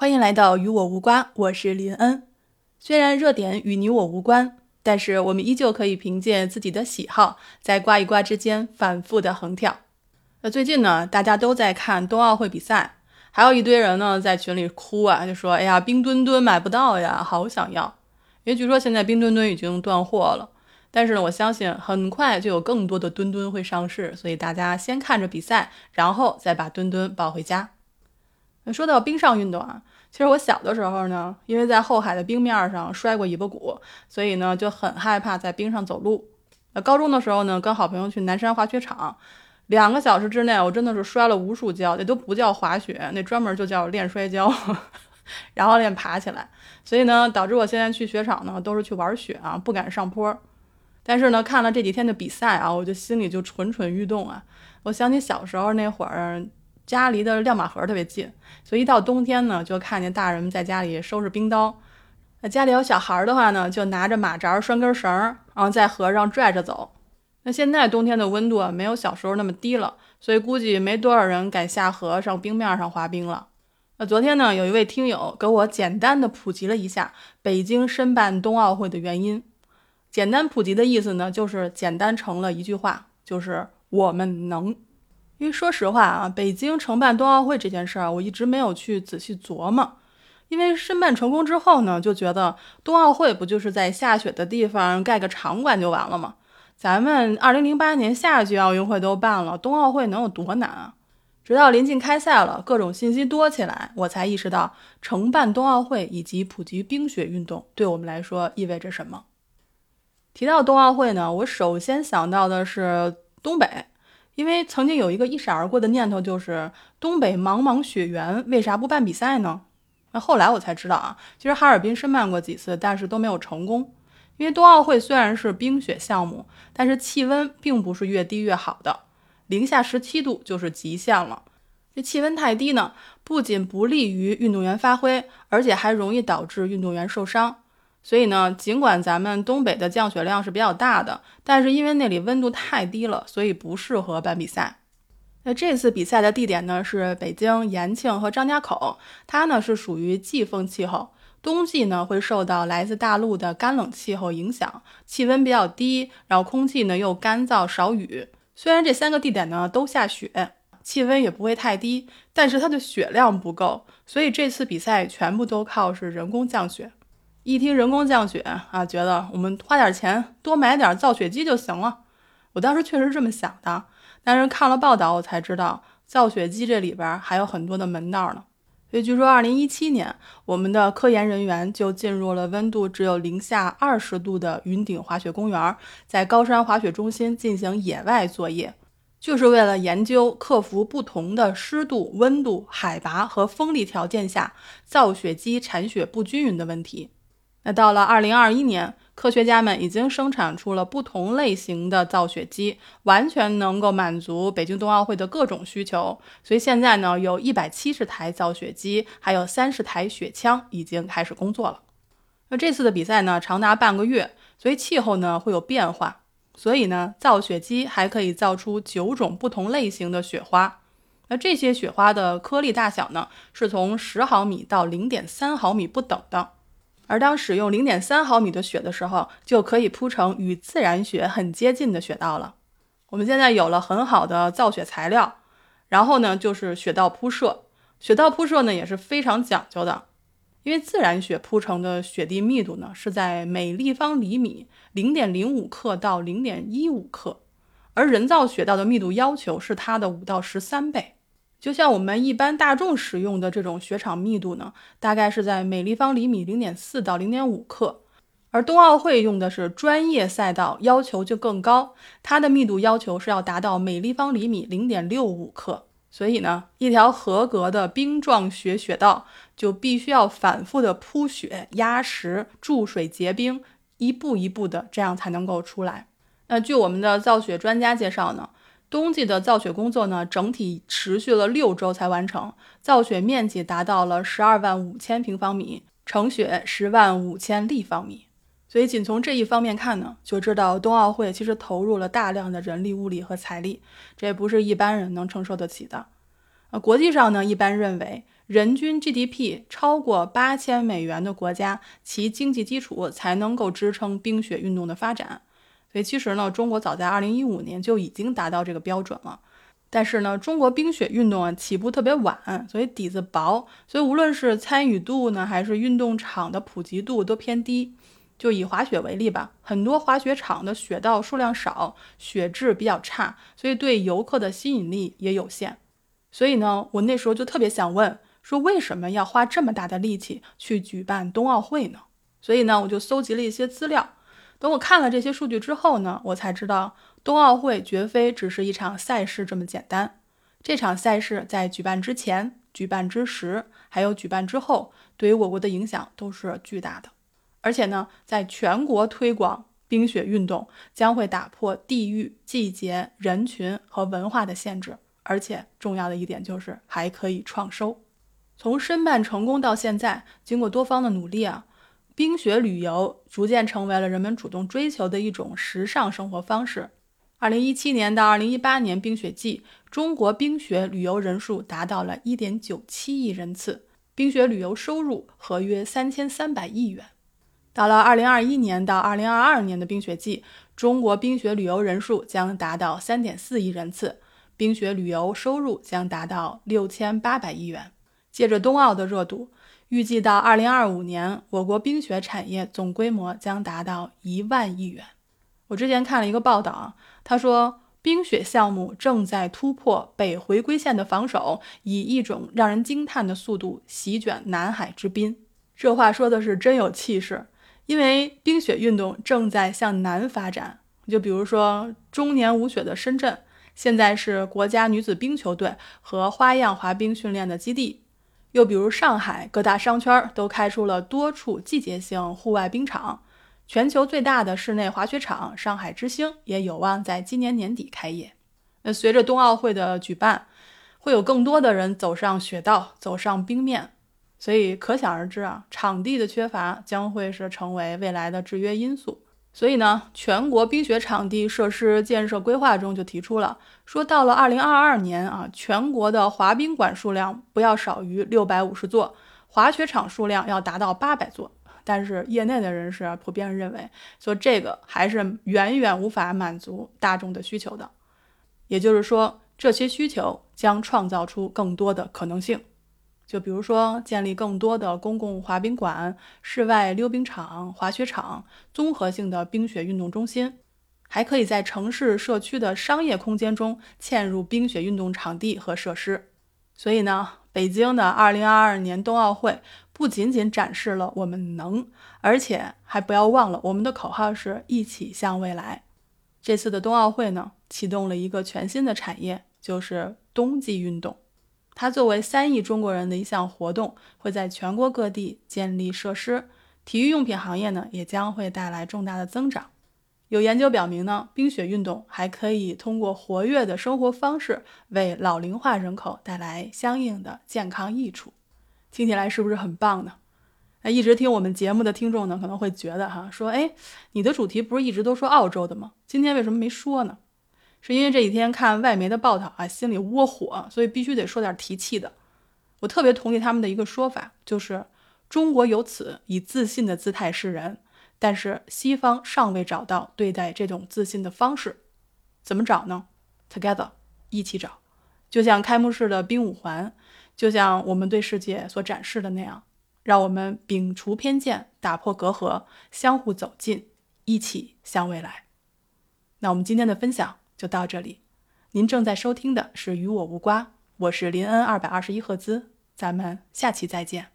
欢迎来到与我无关，我是林恩。虽然热点与你我无关，但是我们依旧可以凭借自己的喜好，在刮一刮之间反复的横跳。那最近呢，大家都在看冬奥会比赛，还有一堆人呢在群里哭啊，就说：“哎呀，冰墩墩买不到呀，好想要！”因为据说现在冰墩墩已经断货了。但是呢，我相信很快就有更多的墩墩会上市，所以大家先看着比赛，然后再把墩墩抱回家。说到冰上运动啊，其实我小的时候呢，因为在后海的冰面上摔过尾巴骨，所以呢就很害怕在冰上走路。那高中的时候呢，跟好朋友去南山滑雪场，两个小时之内，我真的是摔了无数跤，那都不叫滑雪，那专门就叫练摔跤，然后练爬起来。所以呢，导致我现在去雪场呢，都是去玩雪啊，不敢上坡。但是呢，看了这几天的比赛啊，我就心里就蠢蠢欲动啊。我想起小时候那会儿。家离的亮马河特别近，所以一到冬天呢，就看见大人们在家里收拾冰刀。那家里有小孩的话呢，就拿着马扎拴根绳儿，然后在河上拽着走。那现在冬天的温度啊，没有小时候那么低了，所以估计没多少人敢下河上冰面上滑冰了。那昨天呢，有一位听友给我简单的普及了一下北京申办冬奥会的原因。简单普及的意思呢，就是简单成了一句话，就是我们能。因为说实话啊，北京承办冬奥会这件事儿，我一直没有去仔细琢磨。因为申办成功之后呢，就觉得冬奥会不就是在下雪的地方盖个场馆就完了吗？咱们二零零八年夏季奥运会都办了，冬奥会能有多难啊？直到临近开赛了，各种信息多起来，我才意识到承办冬奥会以及普及冰雪运动对我们来说意味着什么。提到冬奥会呢，我首先想到的是东北。因为曾经有一个一闪而过的念头，就是东北茫茫雪原，为啥不办比赛呢？那后来我才知道啊，其实哈尔滨申办过几次，但是都没有成功。因为冬奥会虽然是冰雪项目，但是气温并不是越低越好的，零下十七度就是极限了。这气温太低呢，不仅不利于运动员发挥，而且还容易导致运动员受伤。所以呢，尽管咱们东北的降雪量是比较大的，但是因为那里温度太低了，所以不适合办比赛。那这次比赛的地点呢是北京延庆和张家口，它呢是属于季风气候，冬季呢会受到来自大陆的干冷气候影响，气温比较低，然后空气呢又干燥少雨。虽然这三个地点呢都下雪，气温也不会太低，但是它的雪量不够，所以这次比赛全部都靠是人工降雪。一听人工降雪啊，觉得我们花点钱多买点造雪机就行了。我当时确实这么想的，但是看了报道，我才知道造雪机这里边还有很多的门道呢。所以据说，二零一七年我们的科研人员就进入了温度只有零下二十度的云顶滑雪公园，在高山滑雪中心进行野外作业，就是为了研究克服不同的湿度、温度、海拔和风力条件下造雪机产雪不均匀的问题。那到了二零二一年，科学家们已经生产出了不同类型的造雪机，完全能够满足北京冬奥会的各种需求。所以现在呢，有一百七十台造雪机，还有三十台雪枪已经开始工作了。那这次的比赛呢，长达半个月，所以气候呢会有变化，所以呢，造雪机还可以造出九种不同类型的雪花。那这些雪花的颗粒大小呢，是从十毫米到零点三毫米不等的。而当使用零点三毫米的雪的时候，就可以铺成与自然雪很接近的雪道了。我们现在有了很好的造雪材料，然后呢，就是雪道铺设。雪道铺设呢也是非常讲究的，因为自然雪铺成的雪地密度呢是在每立方厘米零点零五克到零点一五克，而人造雪道的密度要求是它的五到十三倍。就像我们一般大众使用的这种雪场密度呢，大概是在每立方厘米零点四到零点五克，而冬奥会用的是专业赛道，要求就更高，它的密度要求是要达到每立方厘米零点六五克。所以呢，一条合格的冰状雪雪道就必须要反复的铺雪、压实、注水结冰，一步一步的这样才能够出来。那据我们的造雪专家介绍呢。冬季的造雪工作呢，整体持续了六周才完成，造雪面积达到了十二万五千平方米，成雪十万五千立方米。所以，仅从这一方面看呢，就知道冬奥会其实投入了大量的人力、物力和财力，这也不是一般人能承受得起的。呃，国际上呢，一般认为人均 GDP 超过八千美元的国家，其经济基础才能够支撑冰雪运动的发展。所以其实呢，中国早在二零一五年就已经达到这个标准了。但是呢，中国冰雪运动啊起步特别晚，所以底子薄，所以无论是参与度呢，还是运动场的普及度都偏低。就以滑雪为例吧，很多滑雪场的雪道数量少，雪质比较差，所以对游客的吸引力也有限。所以呢，我那时候就特别想问。说为什么要花这么大的力气去举办冬奥会呢？所以呢，我就搜集了一些资料。等我看了这些数据之后呢，我才知道冬奥会绝非只是一场赛事这么简单。这场赛事在举办之前、举办之时，还有举办之后，对于我国的影响都是巨大的。而且呢，在全国推广冰雪运动，将会打破地域、季节、人群和文化的限制。而且重要的一点就是，还可以创收。从申办成功到现在，经过多方的努力啊，冰雪旅游逐渐成为了人们主动追求的一种时尚生活方式。二零一七年到二零一八年冰雪季，中国冰雪旅游人数达到了一点九七亿人次，冰雪旅游收入合约三千三百亿元。到了二零二一年到二零二二年的冰雪季，中国冰雪旅游人数将达到三点四亿人次，冰雪旅游收入将达到六千八百亿元。借着冬奥的热度，预计到二零二五年，我国冰雪产业总规模将达到一万亿元。我之前看了一个报道，他说冰雪项目正在突破北回归线的防守，以一种让人惊叹的速度席卷南海之滨。这话说的是真有气势，因为冰雪运动正在向南发展。就比如说终年无雪的深圳，现在是国家女子冰球队和花样滑冰训练的基地。又比如上海各大商圈都开出了多处季节性户外冰场，全球最大的室内滑雪场上海之星也有望在今年年底开业。那随着冬奥会的举办，会有更多的人走上雪道，走上冰面，所以可想而知啊，场地的缺乏将会是成为未来的制约因素。所以呢，全国冰雪场地设施建设规划中就提出了，说到了二零二二年啊，全国的滑冰馆数量不要少于六百五十座，滑雪场数量要达到八百座。但是业内的人士普遍认为，说这个还是远远无法满足大众的需求的。也就是说，这些需求将创造出更多的可能性。就比如说，建立更多的公共滑冰馆、室外溜冰场、滑雪场、综合性的冰雪运动中心，还可以在城市社区的商业空间中嵌入冰雪运动场地和设施。所以呢，北京的2022年冬奥会不仅仅展示了我们能，而且还不要忘了我们的口号是一起向未来。这次的冬奥会呢，启动了一个全新的产业，就是冬季运动。它作为三亿中国人的一项活动，会在全国各地建立设施，体育用品行业呢也将会带来重大的增长。有研究表明呢，冰雪运动还可以通过活跃的生活方式，为老龄化人口带来相应的健康益处。听起来是不是很棒呢？那一直听我们节目的听众呢，可能会觉得哈，说哎，你的主题不是一直都说澳洲的吗？今天为什么没说呢？是因为这几天看外媒的报道啊，心里窝火，所以必须得说点提气的。我特别同意他们的一个说法，就是中国由此以自信的姿态示人，但是西方尚未找到对待这种自信的方式。怎么找呢？Together，一起找。就像开幕式的冰五环，就像我们对世界所展示的那样，让我们摒除偏见，打破隔阂，相互走近，一起向未来。那我们今天的分享。就到这里，您正在收听的是《与我无瓜》，我是林恩二百二十一赫兹，咱们下期再见。